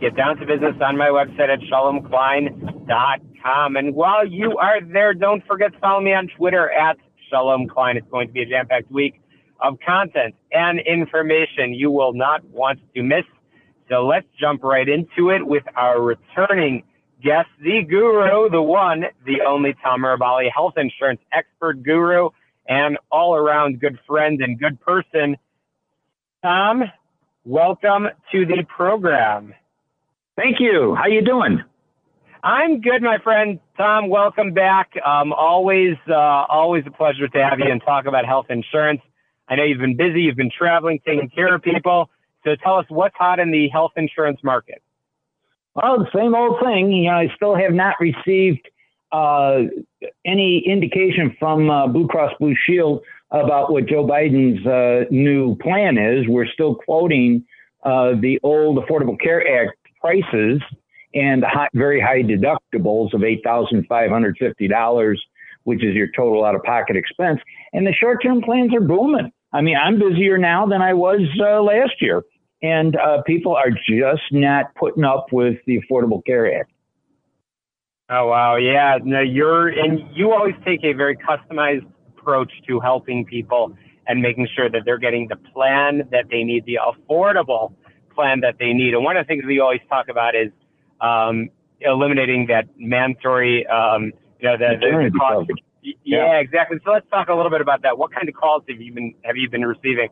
Get Down to Business on my website at shalomklein.com. And while you are there, don't forget to follow me on Twitter at Shalom Klein. It's going to be a jam packed week of content and information you will not want to miss. So let's jump right into it with our returning guest, the guru, the one, the only Tom Mirabali, health insurance expert guru, and all around good friend and good person. Tom, welcome to the program. Thank you. How you doing? I'm good, my friend. Tom, welcome back. Um, always, uh, always a pleasure to have you and talk about health insurance. I know you've been busy, you've been traveling, taking care of people. So tell us what's hot in the health insurance market. Well, the same old thing. You know, I still have not received uh, any indication from uh, Blue Cross Blue Shield about what Joe Biden's uh, new plan is. We're still quoting uh, the old Affordable Care Act prices and very high deductibles of $8,550, which is your total out of pocket expense. And the short term plans are booming. I mean, I'm busier now than I was uh, last year. And uh, people are just not putting up with the Affordable Care Act. Oh, wow. Yeah. No, you're, and you always take a very customized approach to helping people and making sure that they're getting the plan that they need, the affordable plan that they need. And one of the things we always talk about is um, eliminating that mandatory, um, you know, the, the, the cost. Yeah, yeah, exactly. So let's talk a little bit about that. What kind of calls have you been have you been receiving?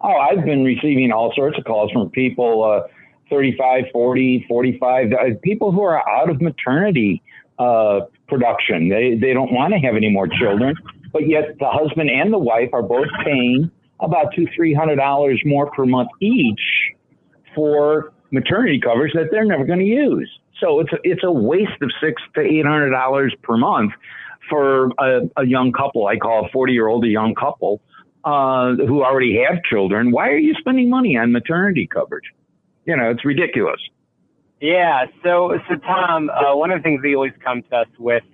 Oh, I've been receiving all sorts of calls from people, uh, 35, 40, 45, uh, people who are out of maternity uh, production. They, they don't want to have any more children, but yet the husband and the wife are both paying about two, three hundred dollars more per month each for maternity covers that they're never going to use. So it's a, it's a waste of six to eight hundred dollars per month for a, a, young couple. I call a forty year old a young couple uh, who already have children. Why are you spending money on maternity coverage? You know, it's ridiculous. Yeah. So, so Tom, uh, one of the things that always come to us with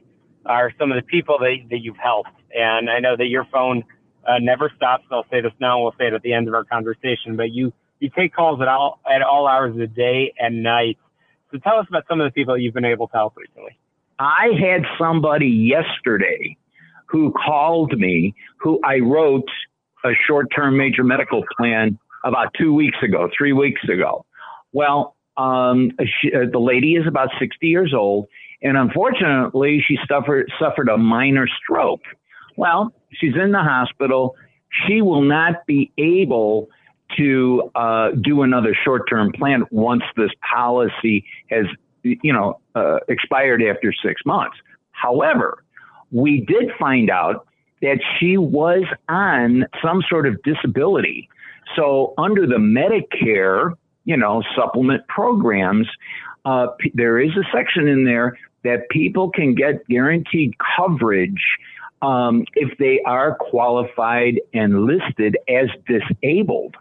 are some of the people that, that you've helped, and I know that your phone uh, never stops. I'll say this now, and we'll say it at the end of our conversation. But you you take calls at all at all hours of the day and night. So tell us about some of the people you've been able to help recently. I had somebody yesterday who called me who I wrote a short-term major medical plan about two weeks ago, three weeks ago. Well, um, she, uh, the lady is about 60 years old, and unfortunately, she suffered suffered a minor stroke. Well, she's in the hospital. She will not be able to uh, do another short-term plan once this policy has, you know, uh, expired after six months. However, we did find out that she was on some sort of disability. So under the Medicare, you know, supplement programs, uh, p- there is a section in there that people can get guaranteed coverage um, if they are qualified and listed as disabled.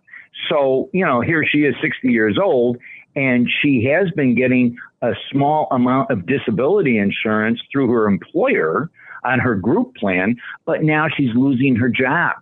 So, you know, here she is 60 years old and she has been getting a small amount of disability insurance through her employer on her group plan, but now she's losing her job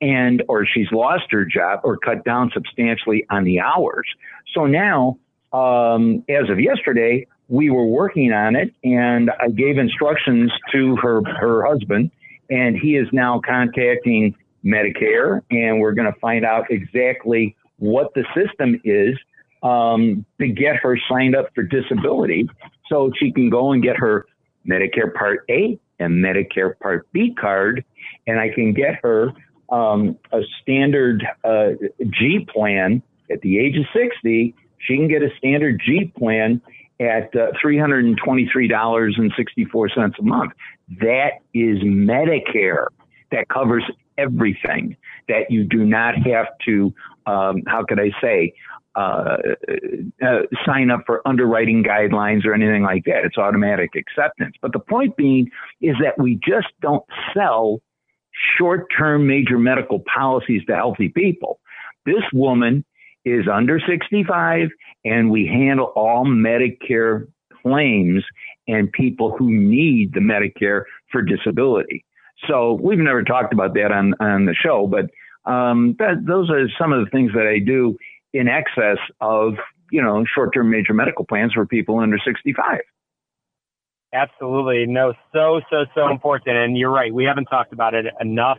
and or she's lost her job or cut down substantially on the hours. So now, um, as of yesterday, we were working on it and I gave instructions to her her husband and he is now contacting Medicare, and we're going to find out exactly what the system is um, to get her signed up for disability so she can go and get her Medicare Part A and Medicare Part B card, and I can get her um, a standard uh, G plan at the age of 60, she can get a standard G plan at uh, $323.64 a month. That is Medicare. That covers everything. That you do not have to, um, how could I say, uh, uh, sign up for underwriting guidelines or anything like that. It's automatic acceptance. But the point being is that we just don't sell short term major medical policies to healthy people. This woman is under 65 and we handle all Medicare claims and people who need the Medicare for disability. So we've never talked about that on, on the show, but um, that, those are some of the things that I do in excess of, you know, short-term major medical plans for people under 65. Absolutely. No, so, so, so important. And you're right. We haven't talked about it enough.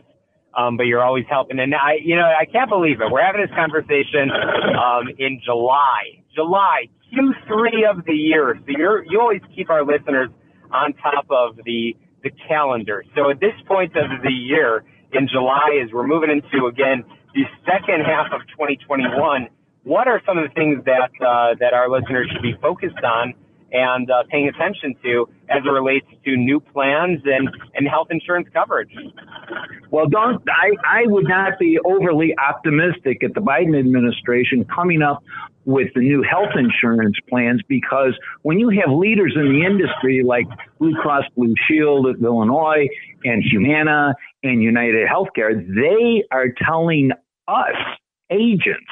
Um, but you're always helping. And I, you know, I can't believe it. We're having this conversation um, in July, July, Q3 of the year. So you're, you always keep our listeners on top of the the calendar. So at this point of the year, in July, as we're moving into again the second half of 2021, what are some of the things that uh, that our listeners should be focused on and uh, paying attention to as it relates to new plans and, and health insurance coverage? Well, don't I, I would not be overly optimistic at the Biden administration coming up with the new health insurance plans because when you have leaders in the industry like Blue Cross Blue Shield of Illinois and Humana and United Healthcare, they are telling us agents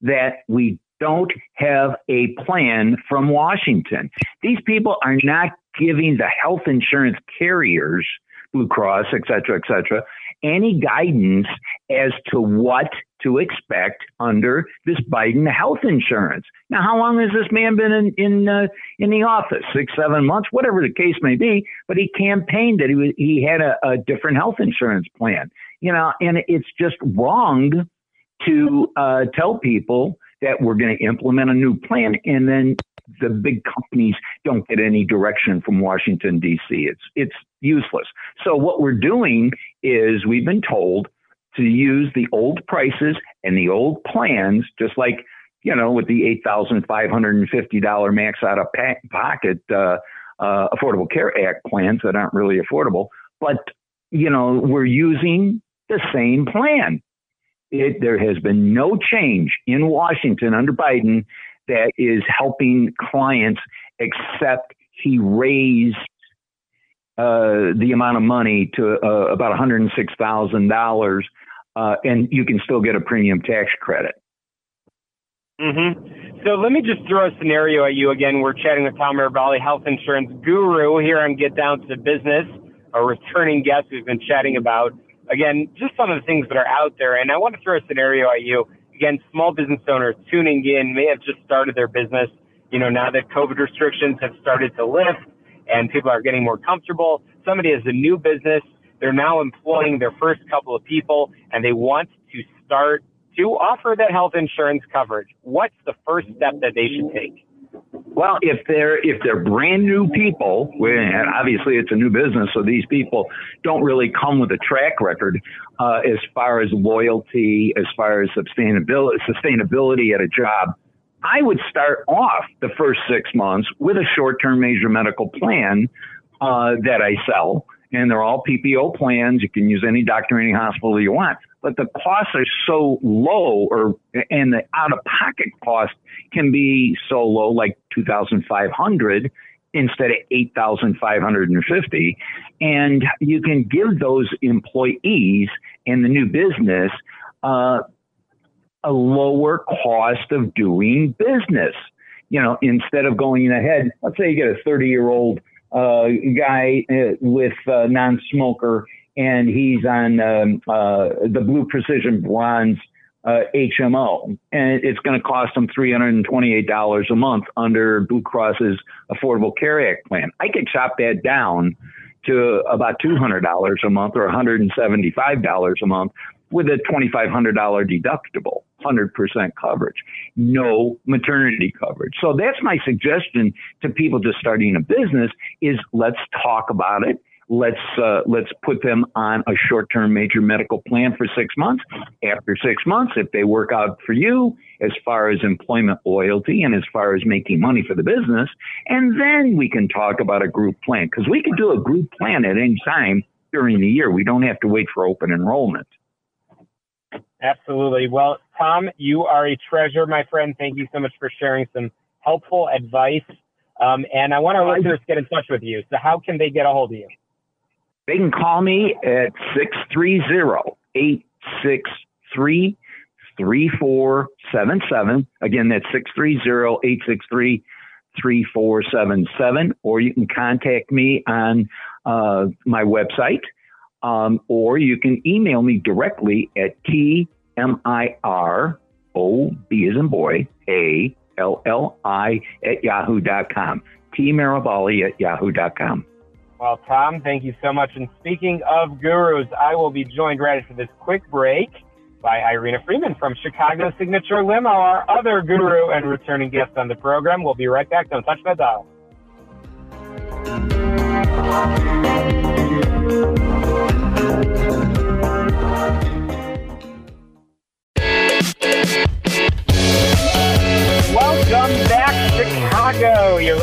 that we don't have a plan from Washington. These people are not giving the health insurance carriers, Blue Cross, et cetera, et cetera, any guidance as to what to expect under this Biden health insurance. Now, how long has this man been in in, uh, in the office? Six, seven months, whatever the case may be. But he campaigned that he was, he had a, a different health insurance plan. You know, and it's just wrong to uh, tell people that we're going to implement a new plan and then the big companies don't get any direction from Washington D.C. It's it's useless. So what we're doing is we've been told to use the old prices and the old plans, just like you know with the eight thousand five hundred and fifty dollar max out of pocket uh, uh, Affordable Care Act plans that aren't really affordable, but you know we're using the same plan. It, there has been no change in Washington under Biden that is helping clients, except he raised uh, the amount of money to uh, about $106,000, uh, and you can still get a premium tax credit. Mm-hmm. So let me just throw a scenario at you again. We're chatting with Tom Valley Health Insurance Guru here on Get Down to Business, a returning guest we've been chatting about again, just some of the things that are out there. And I want to throw a scenario at you. Again, small business owners tuning in may have just started their business. You know, now that COVID restrictions have started to lift and people are getting more comfortable, somebody has a new business. They're now employing their first couple of people and they want to start to offer that health insurance coverage. What's the first step that they should take? Well, if they're if they're brand new people, and obviously it's a new business, so these people don't really come with a track record uh, as far as loyalty, as far as sustainability, sustainability at a job. I would start off the first six months with a short-term major medical plan uh, that I sell, and they're all PPO plans. You can use any doctor, any hospital you want but the costs are so low or and the out of pocket cost can be so low like 2500 instead of 8550 and you can give those employees in the new business uh, a lower cost of doing business. You know instead of going ahead let's say you get a 30 year old uh, guy uh, with a non-smoker and he's on um, uh, the Blue Precision Bronze uh, HMO, and it's going to cost him $328 a month under Blue Cross's Affordable Care Act plan. I could chop that down to about $200 a month or $175 a month with a $2,500 deductible, 100% coverage, no maternity coverage. So that's my suggestion to people just starting a business is let's talk about it let's uh, let's put them on a short-term major medical plan for six months. After six months, if they work out for you as far as employment loyalty and as far as making money for the business, and then we can talk about a group plan because we can do a group plan at any time during the year. We don't have to wait for open enrollment. Absolutely. Well, Tom, you are a treasure, my friend. Thank you so much for sharing some helpful advice. Um, and I want our listeners to get in touch with you. So, how can they get a hold of you? They can call me at 630 863 3477. Again, that's 630 863 3477. Or you can contact me on uh, my website, um, or you can email me directly at tmirobli as in boy, A L L I at yahoo.com. tmirobli at yahoo.com. Well, Tom, thank you so much. And speaking of gurus, I will be joined right after this quick break by Irina Freeman from Chicago Signature Limo, our other guru and returning guest on the program. We'll be right back. Don't touch that dial. Welcome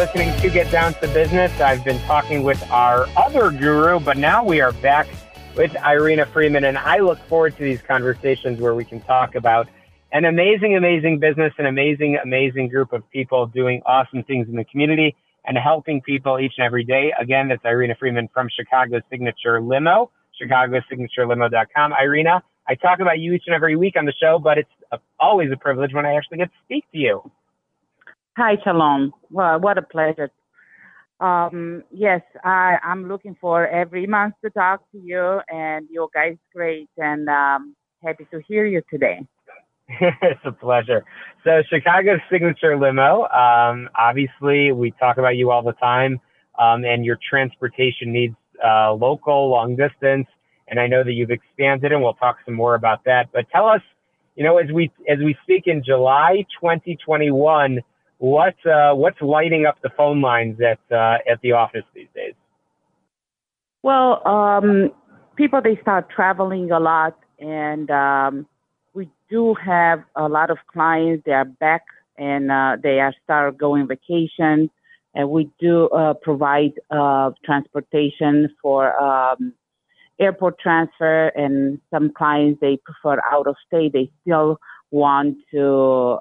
listening to Get Down to Business. I've been talking with our other guru, but now we are back with Irina Freeman, and I look forward to these conversations where we can talk about an amazing, amazing business, an amazing, amazing group of people doing awesome things in the community and helping people each and every day. Again, that's Irina Freeman from Chicago Signature Limo, chicagosignaturelimo.com. Irina, I talk about you each and every week on the show, but it's always a privilege when I actually get to speak to you. Hi, Shalom. Well, what a pleasure. Um, yes, I, I'm looking for every month to talk to you, and your guys great, and um, happy to hear you today. it's a pleasure. So, Chicago's signature limo. Um, obviously, we talk about you all the time, um, and your transportation needs, uh, local, long distance. And I know that you've expanded, and we'll talk some more about that. But tell us, you know, as we as we speak in July 2021 what uh, what's lighting up the phone lines at uh, at the office these days? Well, um, people they start traveling a lot, and um, we do have a lot of clients. They are back and uh, they are start going vacation, and we do uh, provide uh, transportation for um, airport transfer. And some clients they prefer out of state. They still want to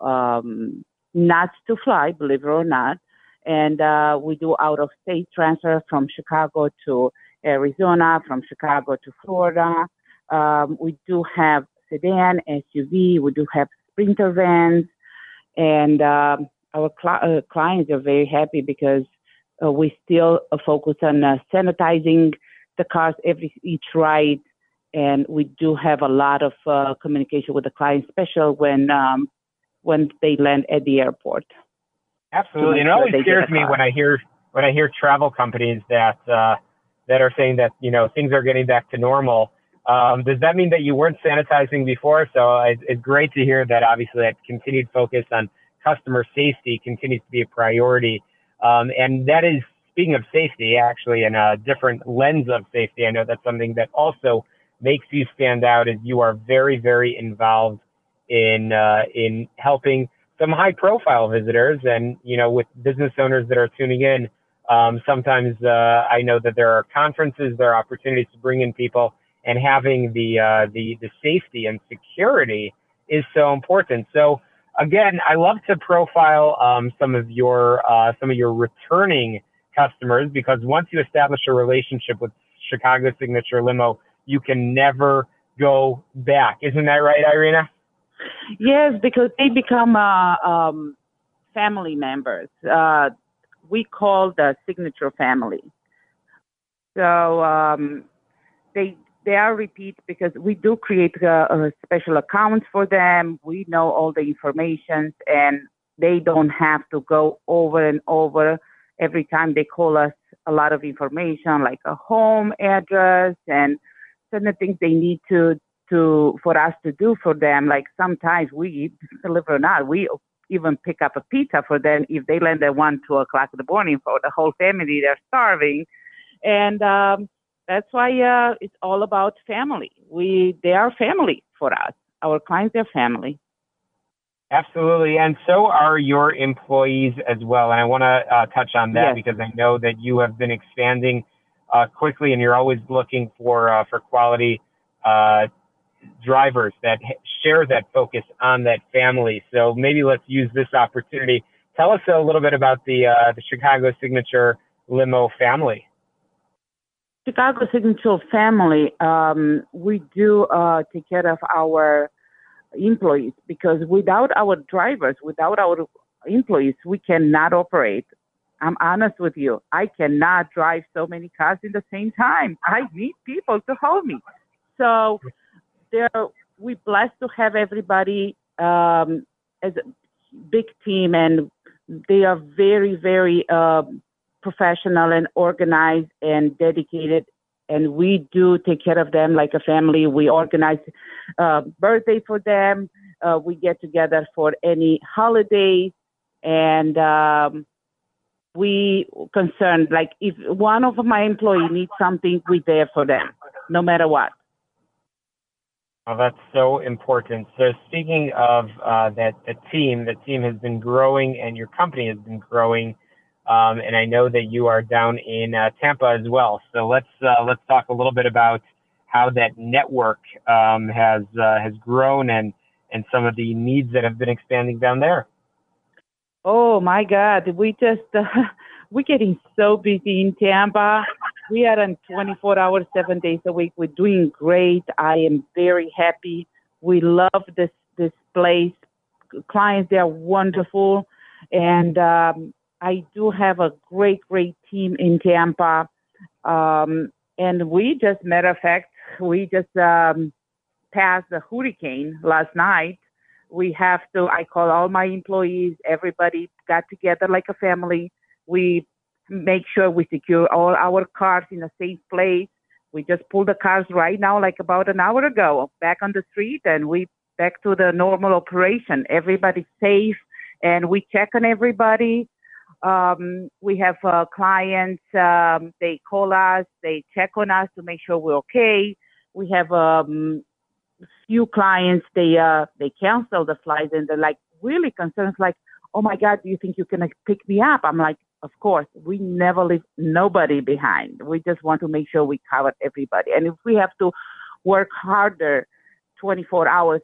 not to fly, believe it or not. And uh, we do out of state transfer from Chicago to Arizona, from Chicago to Florida. Um, we do have sedan, SUV, we do have sprinter vans, and um, our cl- uh, clients are very happy because uh, we still uh, focus on uh, sanitizing the cars every each ride, and we do have a lot of uh, communication with the client, especially when um, when they land at the airport. Absolutely, and it always scares me when I hear when I hear travel companies that uh, that are saying that you know things are getting back to normal. Um, does that mean that you weren't sanitizing before? So it's, it's great to hear that obviously that continued focus on customer safety continues to be a priority. Um, and that is speaking of safety, actually, in a different lens of safety. I know that's something that also makes you stand out as you are very, very involved in uh, in helping some high profile visitors and you know with business owners that are tuning in. Um, sometimes uh, I know that there are conferences there are opportunities to bring in people and having the uh, the the safety and security is so important. So again I love to profile um, some of your uh, some of your returning customers because once you establish a relationship with Chicago Signature Limo you can never go back. Isn't that right Irina Yes, because they become uh, um, family members. Uh, we call the signature family. So um, they they are repeat because we do create uh, special accounts for them. We know all the information, and they don't have to go over and over every time they call us a lot of information like a home address and certain things they need to to for us to do for them. Like sometimes we, believe it or not, we even pick up a pizza for them if they land at one, two o'clock in the morning for the whole family. They're starving, and um, That's why uh, it's all about family. We they are family for us. Our clients are family. Absolutely, and so are your employees as well. And I want to uh, touch on that yes. because I know that you have been expanding uh, quickly, and you're always looking for uh, for quality uh, drivers that share that focus on that family. So maybe let's use this opportunity. Tell us a little bit about the uh, the Chicago Signature Limo family. Chicago Signature family, um, we do uh, take care of our employees because without our drivers, without our employees, we cannot operate. I'm honest with you. I cannot drive so many cars in the same time. I need people to hold me. So there, we blessed to have everybody um, as a big team, and they are very, very uh, professional and organized and dedicated. And we do take care of them like a family. We organize uh, birthday for them. Uh, we get together for any holidays, and um, we concerned like if one of my employee needs something, we there for them, no matter what. Oh, that's so important. So speaking of uh, that, the team, the team has been growing, and your company has been growing. Um, and I know that you are down in uh, Tampa as well. So let's uh, let's talk a little bit about how that network um, has uh, has grown and and some of the needs that have been expanding down there. Oh my God, we just we're getting so busy in Tampa. We are on 24 hours, seven days a week. We're doing great. I am very happy. We love this this place. Clients, they are wonderful, and um, I do have a great, great team in Tampa. Um, and we just, matter of fact, we just um, passed the hurricane last night. We have to, I call all my employees, everybody got together like a family. We make sure we secure all our cars in a safe place. We just pulled the cars right now, like about an hour ago, back on the street, and we back to the normal operation. Everybody's safe, and we check on everybody. Um, we have uh, clients, um, they call us, they check on us to make sure we're okay. We have um, few clients, they uh, they cancel the flights and they're like really concerned, like, oh my God, do you think you can pick me up? I'm like, of course, we never leave nobody behind. We just want to make sure we cover everybody. And if we have to work harder 24 hours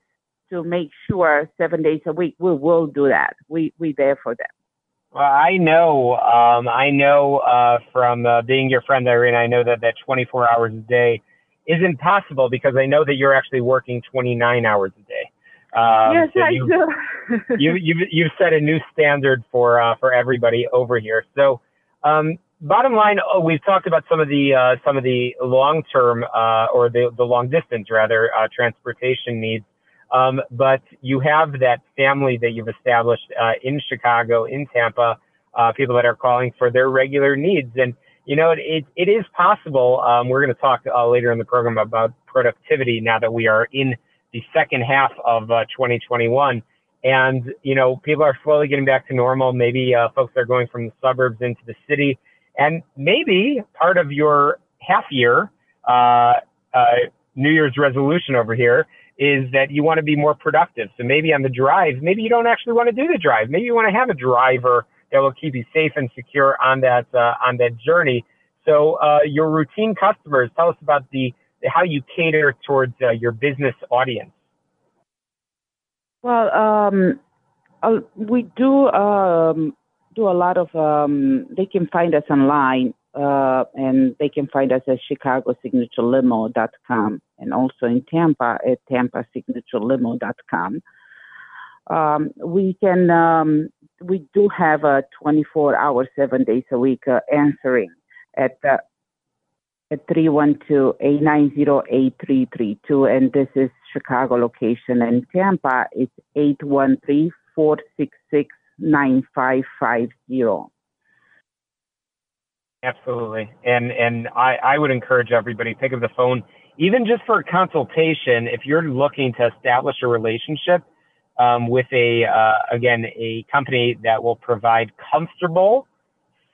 to make sure seven days a week, we will do that. We we there for them. Well, I know, um, I know uh, from uh, being your friend, Irene, I know that that 24 hours a day isn't possible because I know that you're actually working 29 hours a day. Um, yes, so I you, do. you, you've, you've set a new standard for uh, for everybody over here. So, um, bottom line, oh, we've talked about some of the uh, some of the long term uh, or the the long distance rather uh, transportation needs um, but you have that family that you've established uh, in Chicago, in Tampa, uh, people that are calling for their regular needs. And, you know, it, it, it is possible. Um, we're going to talk uh, later in the program about productivity now that we are in the second half of uh, 2021. And, you know, people are slowly getting back to normal. Maybe uh, folks are going from the suburbs into the city. And maybe part of your half year uh, New Year's resolution over here is that you want to be more productive. So maybe on the drive, maybe you don't actually want to do the drive. Maybe you want to have a driver that will keep you safe and secure on that uh, on that journey. So uh, your routine customers, tell us about the how you cater towards uh, your business audience. Well, um, uh, we do um, do a lot of. Um, they can find us online uh, and they can find us at ChicagoSignatureLimo.com and also in Tampa at TampaSignatureLimo.com. Um, we can we do have a 24 hour, seven days a week uh, answering at at 312-890-8332 and this is Chicago location and Tampa is 813-466-9550. Absolutely. And and I, I would encourage everybody pick up the phone, even just for a consultation, if you're looking to establish a relationship um, with a uh, again a company that will provide comfortable,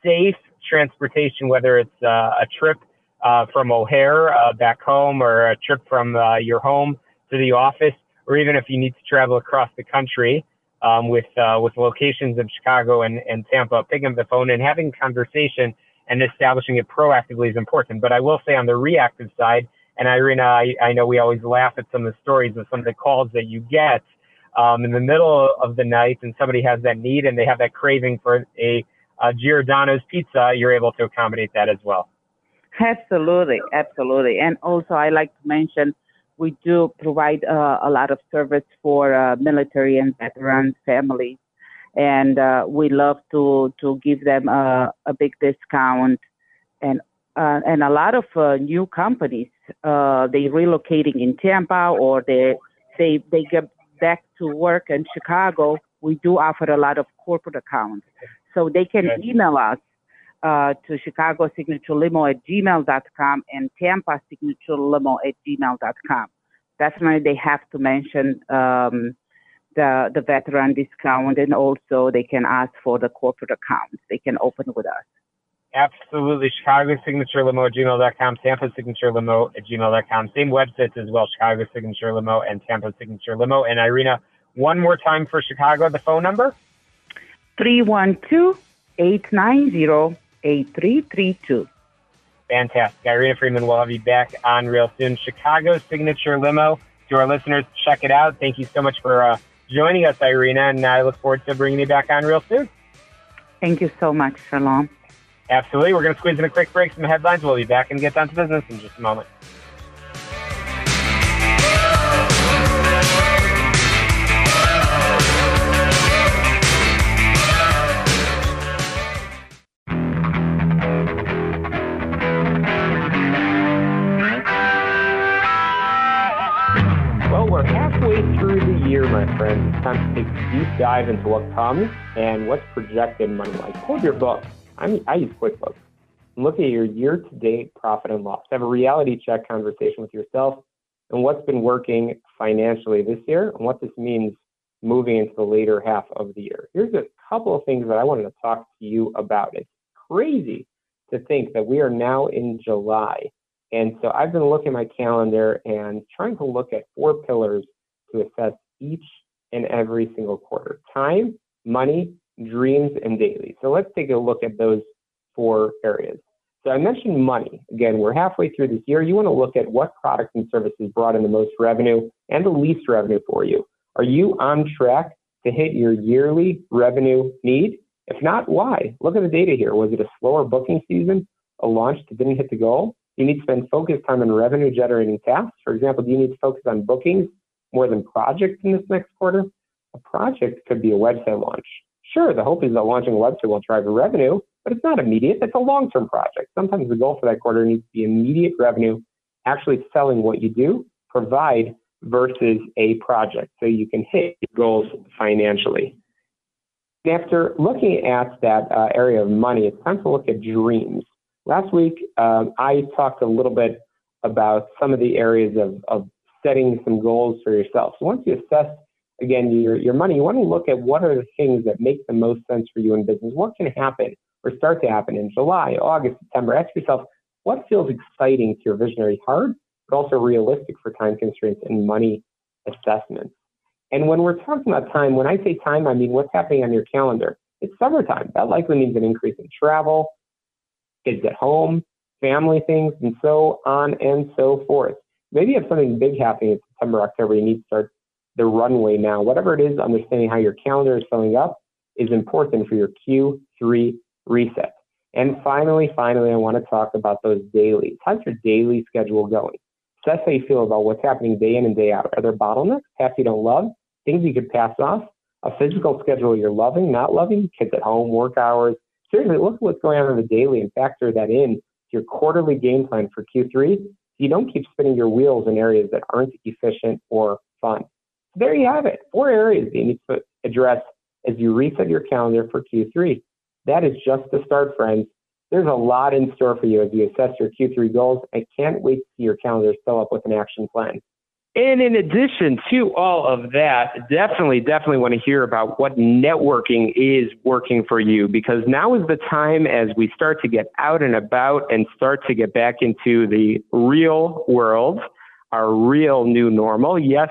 safe transportation, whether it's uh, a trip uh, from O'Hare uh, back home or a trip from uh, your home to the office, or even if you need to travel across the country um, with uh, with locations in Chicago and, and Tampa, picking up the phone and having conversation and establishing it proactively is important. But I will say on the reactive side, and Irina, I, I know we always laugh at some of the stories of some of the calls that you get um, in the middle of the night and somebody has that need and they have that craving for a, a Giordano's pizza, you're able to accommodate that as well. Absolutely, absolutely. And also, I like to mention we do provide uh, a lot of service for uh, military and veteran families, and uh, we love to to give them a, a big discount. And uh, and a lot of uh, new companies uh, they relocating in Tampa or they they they get back to work in Chicago. We do offer a lot of corporate accounts, so they can email us uh, to Chicago Signature Limo at gmail.com and Tampa Signature Limo at gmail.com. Definitely, they have to mention um, the the veteran discount, and also they can ask for the corporate account. They can open with us. Absolutely. Chicago Signature Limo at gmail.com, Tampa Signature Limo at gmail.com. Same websites as well, Chicago Signature Limo and Tampa Signature Limo. And Irina, one more time for Chicago, the phone number? 312 890 8332. Fantastic. Irina Freeman, we'll have you back on real soon. Chicago Signature Limo. To our listeners, check it out. Thank you so much for uh, joining us, Irina, and I look forward to bringing you back on real soon. Thank you so much, Shalom. Absolutely. We're going to squeeze in a quick break, some headlines. We'll be back and get down to business in just a moment. Time to take a deep dive into what comes and what's projected money like. Hold your book. I mean, I use QuickBooks. Look at your year-to-date profit and loss. Have a reality check conversation with yourself and what's been working financially this year and what this means moving into the later half of the year. Here's a couple of things that I wanted to talk to you about. It's crazy to think that we are now in July and so I've been looking at my calendar and trying to look at four pillars to assess each and every single quarter time, money, dreams, and daily. So let's take a look at those four areas. So I mentioned money. Again, we're halfway through this year. You want to look at what products and services brought in the most revenue and the least revenue for you. Are you on track to hit your yearly revenue need? If not, why? Look at the data here. Was it a slower booking season, a launch that didn't hit the goal? You need to spend focused time on revenue generating tasks. For example, do you need to focus on bookings more than projects in this next quarter? A project could be a website launch. Sure, the hope is that launching a website will drive revenue, but it's not immediate. It's a long term project. Sometimes the goal for that quarter needs to be immediate revenue, actually selling what you do, provide versus a project so you can hit your goals financially. After looking at that uh, area of money, it's time to look at dreams. Last week, um, I talked a little bit about some of the areas of, of setting some goals for yourself. So once you assess, again, your, your money, you want to look at what are the things that make the most sense for you in business. What can happen or start to happen in July, August, September? Ask yourself, what feels exciting to your visionary heart, but also realistic for time constraints and money assessments? And when we're talking about time, when I say time, I mean what's happening on your calendar. It's summertime. That likely means an increase in travel, kids at home, family things, and so on and so forth. Maybe you have something big happening in September, October. You need to start the runway now. Whatever it is, understanding how your calendar is filling up is important for your Q3 reset. And finally, finally, I want to talk about those dailies. How's your daily schedule going? That's how you feel about what's happening day in and day out. Are there bottlenecks, tasks you don't love, things you could pass off, a physical schedule you're loving, not loving, kids at home, work hours, seriously look at what's going on in the daily and factor that in to your quarterly game plan for Q3 so you don't keep spinning your wheels in areas that aren't efficient or fun. So there you have it. Four areas you need to address as you reset your calendar for Q3. That is just the start, friends. There's a lot in store for you as you assess your Q3 goals. I can't wait to see your calendar fill up with an action plan. And in addition to all of that, definitely, definitely want to hear about what networking is working for you because now is the time as we start to get out and about and start to get back into the real world, our real new normal. Yes,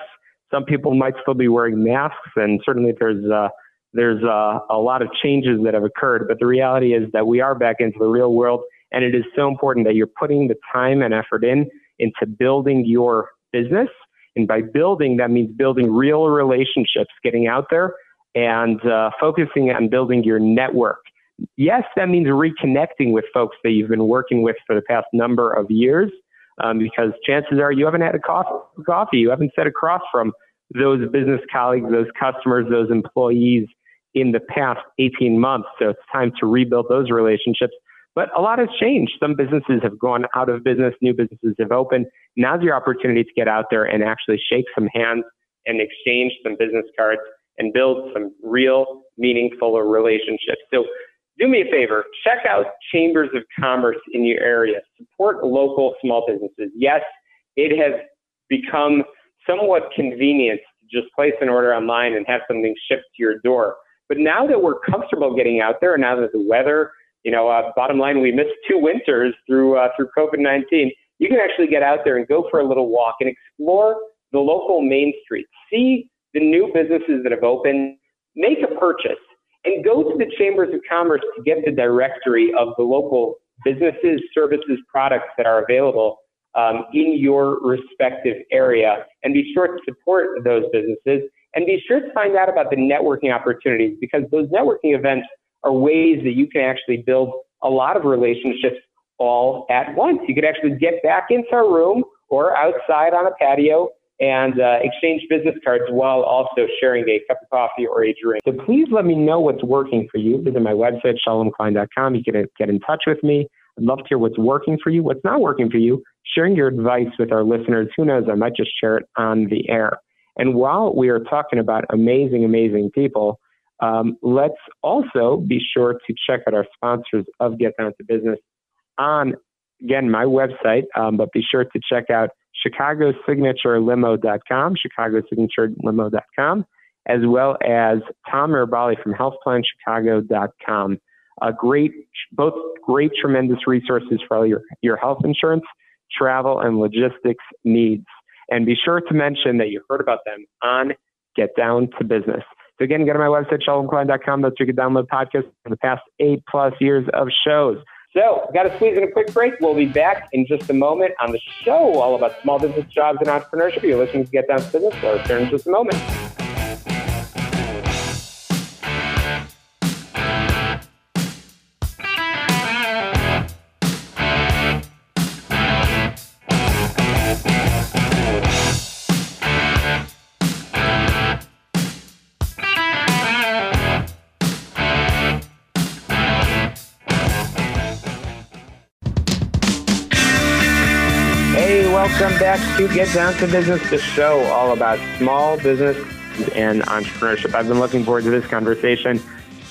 some people might still be wearing masks, and certainly there's uh, there's uh, a lot of changes that have occurred. But the reality is that we are back into the real world, and it is so important that you're putting the time and effort in into building your business and by building, that means building real relationships, getting out there and uh, focusing on building your network. Yes, that means reconnecting with folks that you've been working with for the past number of years, um, because chances are you haven't had a coffee, you haven't sat across from those business colleagues, those customers, those employees in the past 18 months. So it's time to rebuild those relationships but a lot has changed. Some businesses have gone out of business, new businesses have opened. Now's your opportunity to get out there and actually shake some hands and exchange some business cards and build some real, meaningful relationships. So do me a favor, check out chambers of commerce in your area. Support local small businesses. Yes, it has become somewhat convenient to just place an order online and have something shipped to your door. But now that we're comfortable getting out there, and now that the weather you know, uh, bottom line, we missed two winters through uh, through COVID-19. You can actually get out there and go for a little walk and explore the local main street, see the new businesses that have opened, make a purchase, and go to the chambers of commerce to get the directory of the local businesses, services, products that are available um, in your respective area, and be sure to support those businesses. And be sure to find out about the networking opportunities because those networking events are ways that you can actually build a lot of relationships all at once. You could actually get back into a room or outside on a patio and uh, exchange business cards while also sharing a cup of coffee or a drink. So please let me know what's working for you. Visit my website, shalomklein.com. You can get in touch with me. I'd love to hear what's working for you, what's not working for you, sharing your advice with our listeners. Who knows, I might just share it on the air. And while we are talking about amazing, amazing people, um, let's also be sure to check out our sponsors of Get Down to Business on, again, my website, um, but be sure to check out ChicagoSignatureLimo.com, ChicagoSignatureLimo.com, as well as Tom Mirabali from HealthPlanChicago.com. Great, both great, tremendous resources for all your, your health insurance, travel, and logistics needs. And be sure to mention that you heard about them on Get Down to Business. So again, go to my website, shalomklein.com. That's where you can download podcasts for the past eight plus years of shows. So, got to squeeze in a quick break. We'll be back in just a moment on the show all about small business jobs and entrepreneurship. You're listening to Get Down to Business. I'll return in just a moment. Back to Get Down to Business, the show all about small business and entrepreneurship. I've been looking forward to this conversation.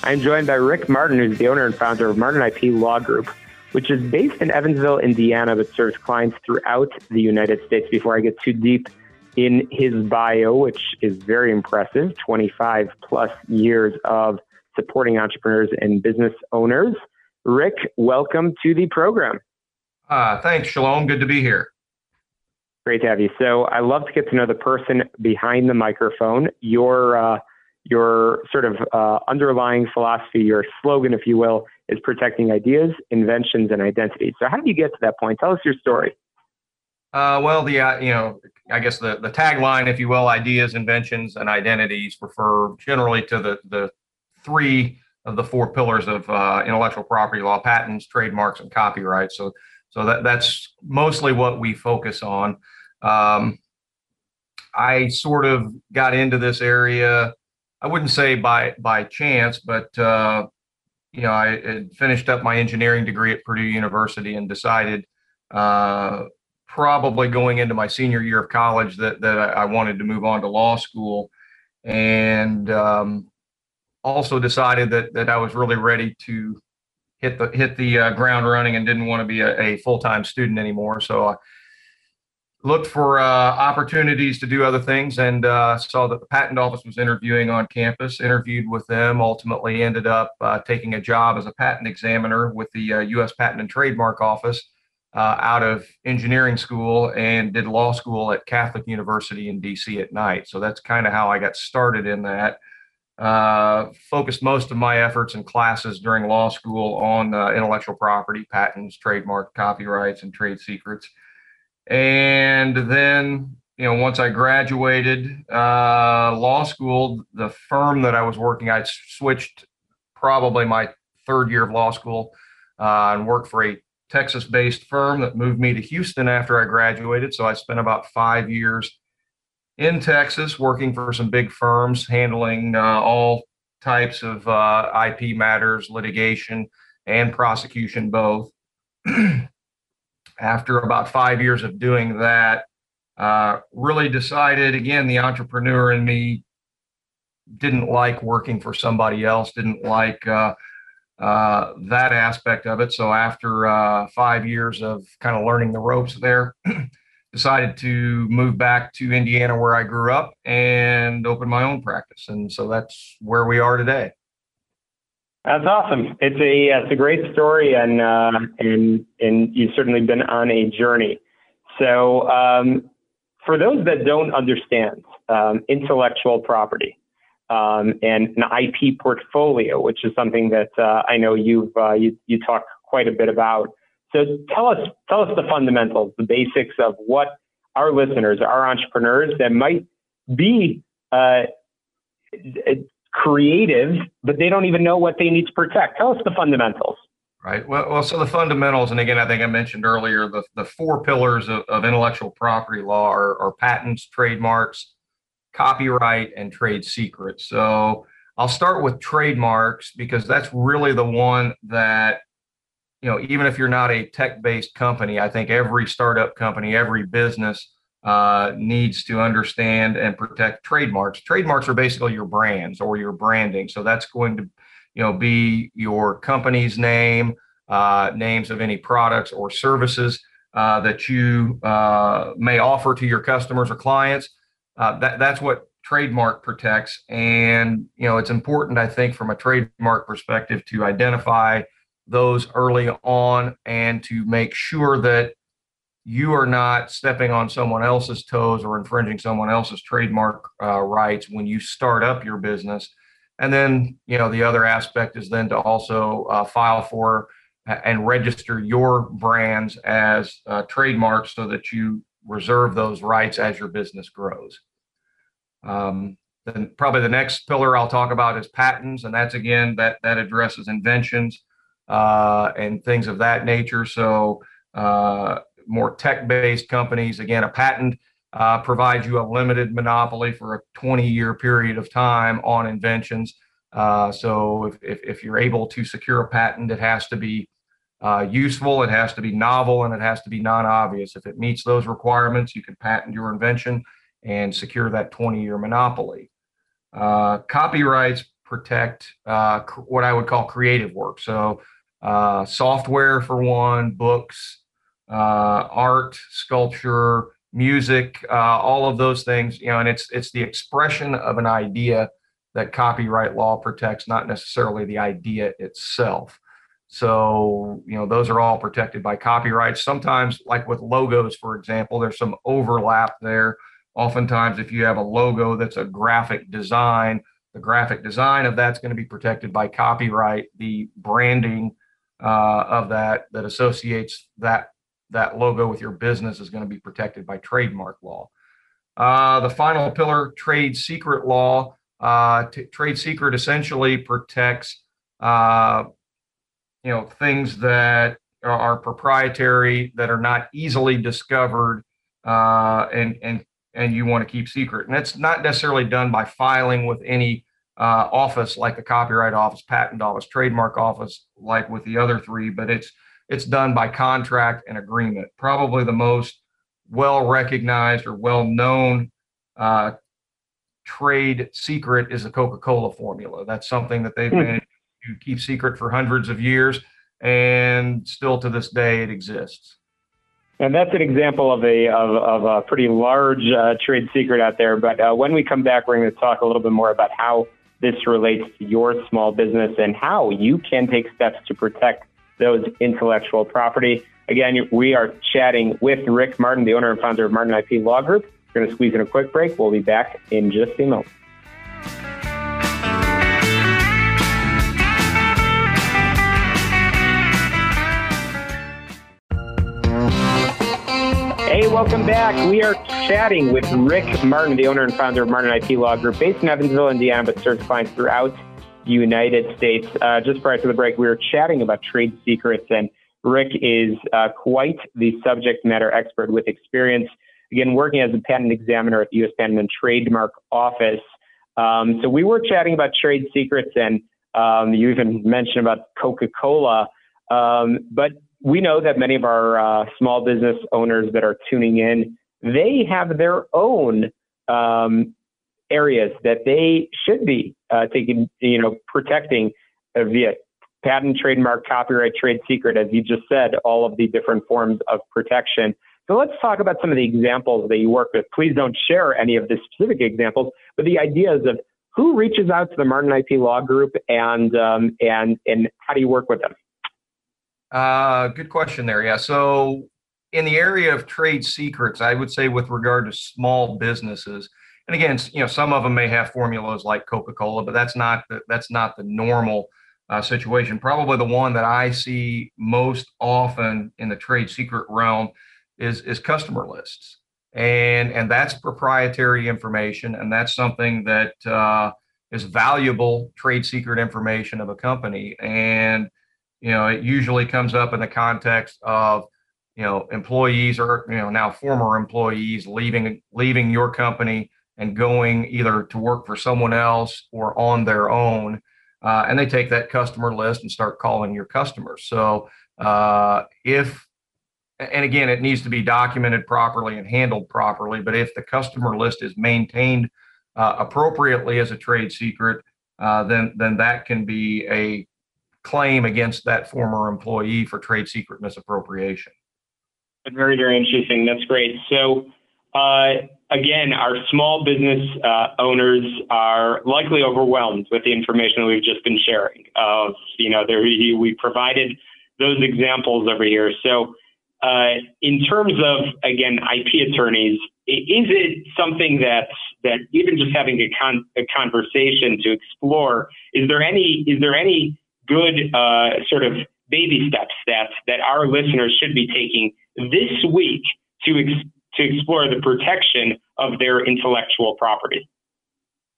I'm joined by Rick Martin, who's the owner and founder of Martin IP Law Group, which is based in Evansville, Indiana, but serves clients throughout the United States. Before I get too deep in his bio, which is very impressive 25 plus years of supporting entrepreneurs and business owners. Rick, welcome to the program. Uh, thanks, Shalom. Good to be here. Great to have you. So I love to get to know the person behind the microphone. Your uh, your sort of uh, underlying philosophy, your slogan, if you will, is protecting ideas, inventions, and identities. So how did you get to that point? Tell us your story. Uh, well, the uh, you know, I guess the the tagline, if you will, ideas, inventions, and identities refer generally to the the three of the four pillars of uh, intellectual property law: patents, trademarks, and copyright. So so that that's mostly what we focus on. Um, I sort of got into this area. I wouldn't say by by chance, but uh, you know, I finished up my engineering degree at Purdue University and decided, uh, probably going into my senior year of college, that that I wanted to move on to law school, and um, also decided that that I was really ready to hit the hit the uh, ground running and didn't want to be a, a full time student anymore. So I looked for uh, opportunities to do other things and uh, saw that the patent office was interviewing on campus interviewed with them ultimately ended up uh, taking a job as a patent examiner with the us uh, patent and trademark office uh, out of engineering school and did law school at catholic university in dc at night. So that's kind of how i got started in that. Uh, focused most of my efforts and classes during law school on intellectual property patents trademark copyrights and trade secrets and then, you know, once I graduated uh, law school, the firm that I was working, I switched probably my third year of law school uh, and worked for a Texas based firm that moved me to Houston after I graduated. So I spent about five years in Texas working for some big firms, handling uh, all types of uh, IP matters, litigation, and prosecution both. after about five years of doing that, uh, really decided again, the entrepreneur in me didn't like working for somebody else, didn't like uh, uh, that aspect of it. So after uh, five years of kind of learning the ropes there, decided to move back to Indiana where I grew up and open my own practice. And so that's where we are today. That's awesome. It's a it's a great story, and uh, and and you've certainly been on a journey. So, um, for those that don't understand um, intellectual property um, and an IP portfolio, which is something that uh, I know you've uh, you you talk quite a bit about. So, tell us tell us the fundamentals, the basics of what our listeners, our entrepreneurs that might be creative, but they don't even know what they need to protect. Tell us the fundamentals. Right. Well, well, so the fundamentals, and again, I think I mentioned earlier, the, the four pillars of, of intellectual property law are, are patents, trademarks, copyright, and trade secrets. So I'll start with trademarks because that's really the one that, you know, even if you're not a tech based company, I think every startup company, every business uh, needs to understand and protect trademarks. Trademarks are basically your brands or your branding. So that's going to, you know, be your company's name, uh, names of any products or services uh, that you uh, may offer to your customers or clients. Uh, that, that's what trademark protects. And, you know, it's important, I think, from a trademark perspective to identify those early on and to make sure that you are not stepping on someone else's toes or infringing someone else's trademark uh, rights when you start up your business. And then, you know, the other aspect is then to also uh, file for and register your brands as uh, trademarks so that you reserve those rights as your business grows. Um, then probably the next pillar I'll talk about is patents, and that's again that that addresses inventions uh, and things of that nature. So uh, more tech-based companies. Again, a patent uh, provides you a limited monopoly for a 20-year period of time on inventions. Uh, so if, if, if, you're able to secure a patent, it has to be uh, useful, it has to be novel, and it has to be non-obvious. If it meets those requirements, you can patent your invention and secure that 20-year monopoly. Uh, copyrights protect uh, what I would call creative work. So uh, software for one, books, art, sculpture, music, uh, all of those things. You know, and it's it's the expression of an idea that copyright law protects, not necessarily the idea itself. So, you know, those are all protected by copyright. Sometimes, like with logos, for example, there's some overlap there. Oftentimes, if you have a logo that's a graphic design, the graphic design of that's going to be protected by copyright. The branding uh, of that that associates that that logo with your business is going to be protected by trademark law. Uh, the final pillar, trade secret law. Uh, t- trade secret essentially protects, uh, you know, things that are, are, proprietary that are not easily discovered, uh, and and and you want to keep secret. And that's not necessarily done by filing with any uh, office like the Copyright Office, Patent Office, Trademark Office, like with the other three, but it's it's done by contract and agreement. Probably the most well recognized or well known uh, trade secret is the Coca Cola formula. That's something that they've mm. managed to keep secret for hundreds of years, and still to this day it exists. And that's an example of a of, of a pretty large uh, trade secret out there. But uh, when we come back, we're going to talk a little bit more about how this relates to your small business and how you can take steps to protect those intellectual property. Again, we are chatting with Rick Martin, the owner and founder of Martin IP Law Group. We're going to squeeze in a quick break. We'll be back in just a moment. Hey, welcome back. We are chatting with Rick Martin, the owner and founder of Martin IP Law Group, based in Evansville, Indiana, but serves clients throughout United States. Uh, just prior to the break, we were chatting about trade secrets, and Rick is uh, quite the subject matter expert with experience, again, working as a patent examiner at the U.S. Patent and Trademark Office. Um, so we were chatting about trade secrets, and um, you even mentioned about Coca Cola. Um, but we know that many of our uh, small business owners that are tuning in, they have their own um, areas that they should be uh, taking, you know, protecting uh, via patent, trademark, copyright, trade secret, as you just said, all of the different forms of protection. So let's talk about some of the examples that you work with. Please don't share any of the specific examples, but the ideas of who reaches out to the Martin IP Law Group and um, and and how do you work with them? Uh, good question there. Yeah. So in the area of trade secrets, I would say with regard to small businesses, and again, you know, some of them may have formulas like Coca-Cola, but that's not the, that's not the normal uh, situation. Probably the one that I see most often in the trade secret realm is is customer lists, and and that's proprietary information, and that's something that uh, is valuable trade secret information of a company, and you know, it usually comes up in the context of, you know, employees or, you know, now former employees leaving leaving your company and going either to work for someone else or on their own. Uh, and they take that customer list and start calling your customers. So uh, if and again, it needs to be documented properly and handled properly. But if the customer list is maintained uh, appropriately as a trade secret, uh, then then that can be a claim against that former employee for trade secret misappropriation. Very, very interesting. That's great. So, uh, again, our small business uh, owners are likely overwhelmed with the information we've just been sharing. Of you know, there we provided those examples over here. So, uh, in terms of again IP attorneys, is it something that that even just having a, con- a conversation to explore? Is there any is there any good uh, sort of baby steps that that our listeners should be taking this week to ex- to explore the protection of their intellectual property.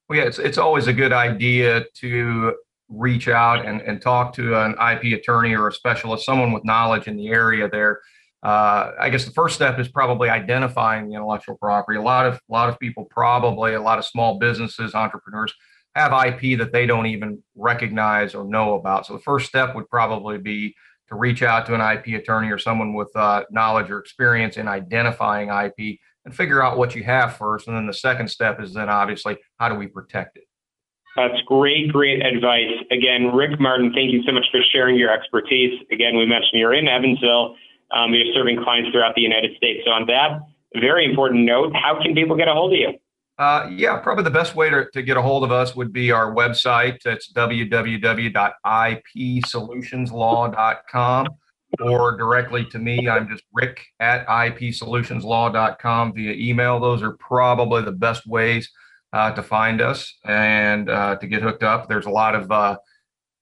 Well, yeah, it's it's always a good idea to reach out and, and talk to an IP attorney or a specialist, someone with knowledge in the area there. Uh, I guess the first step is probably identifying the intellectual property. A lot of a lot of people probably a lot of small businesses, entrepreneurs have IP that they don't even recognize or know about. So the first step would probably be reach out to an IP attorney or someone with uh, knowledge or experience in identifying IP and figure out what you have first. And then the second step is then obviously how do we protect it? That's great, great advice. Again, Rick Martin, thank you so much for sharing your expertise. Again, we mentioned you're in Evansville. Um, you're serving clients throughout the United States. So on that very important note, how can people get a hold of you? Uh, yeah, probably the best way to, to get a hold of us would be our website. It's www.ipsolutionslaw.com or directly to me. I'm just rick at ipsolutionslaw.com via email. Those are probably the best ways uh, to find us and uh, to get hooked up. There's a lot of uh,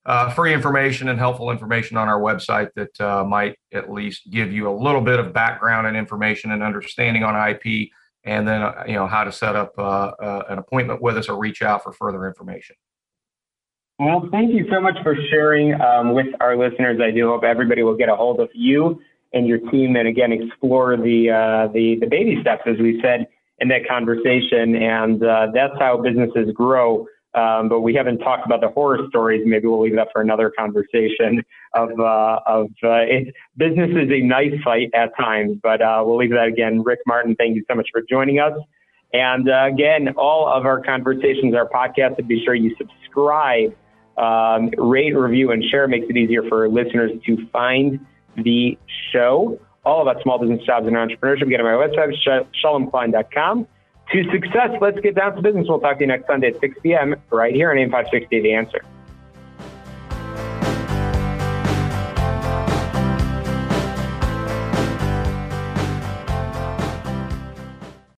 uh, free information and helpful information on our website that uh, might at least give you a little bit of background and information and understanding on IP and then uh, you know how to set up uh, uh, an appointment with us or reach out for further information. Well, thank you so much for sharing um, with our listeners. I do hope everybody will get a hold of you and your team, and again explore the uh, the, the baby steps, as we said in that conversation, and uh, that's how businesses grow. Um, but we haven't talked about the horror stories. Maybe we'll leave that for another conversation. Of uh, of uh, it, business is a knife fight at times, but uh, we'll leave that again. Rick Martin, thank you so much for joining us. And uh, again, all of our conversations, our podcast, be sure you subscribe, um, rate, review, and share. It Makes it easier for listeners to find the show. all about small business jobs and entrepreneurship. Get on my website, shalomklein.com. To success, let's get down to business. We'll talk to you next Sunday at 6 p.m. right here on AM 560 The Answer.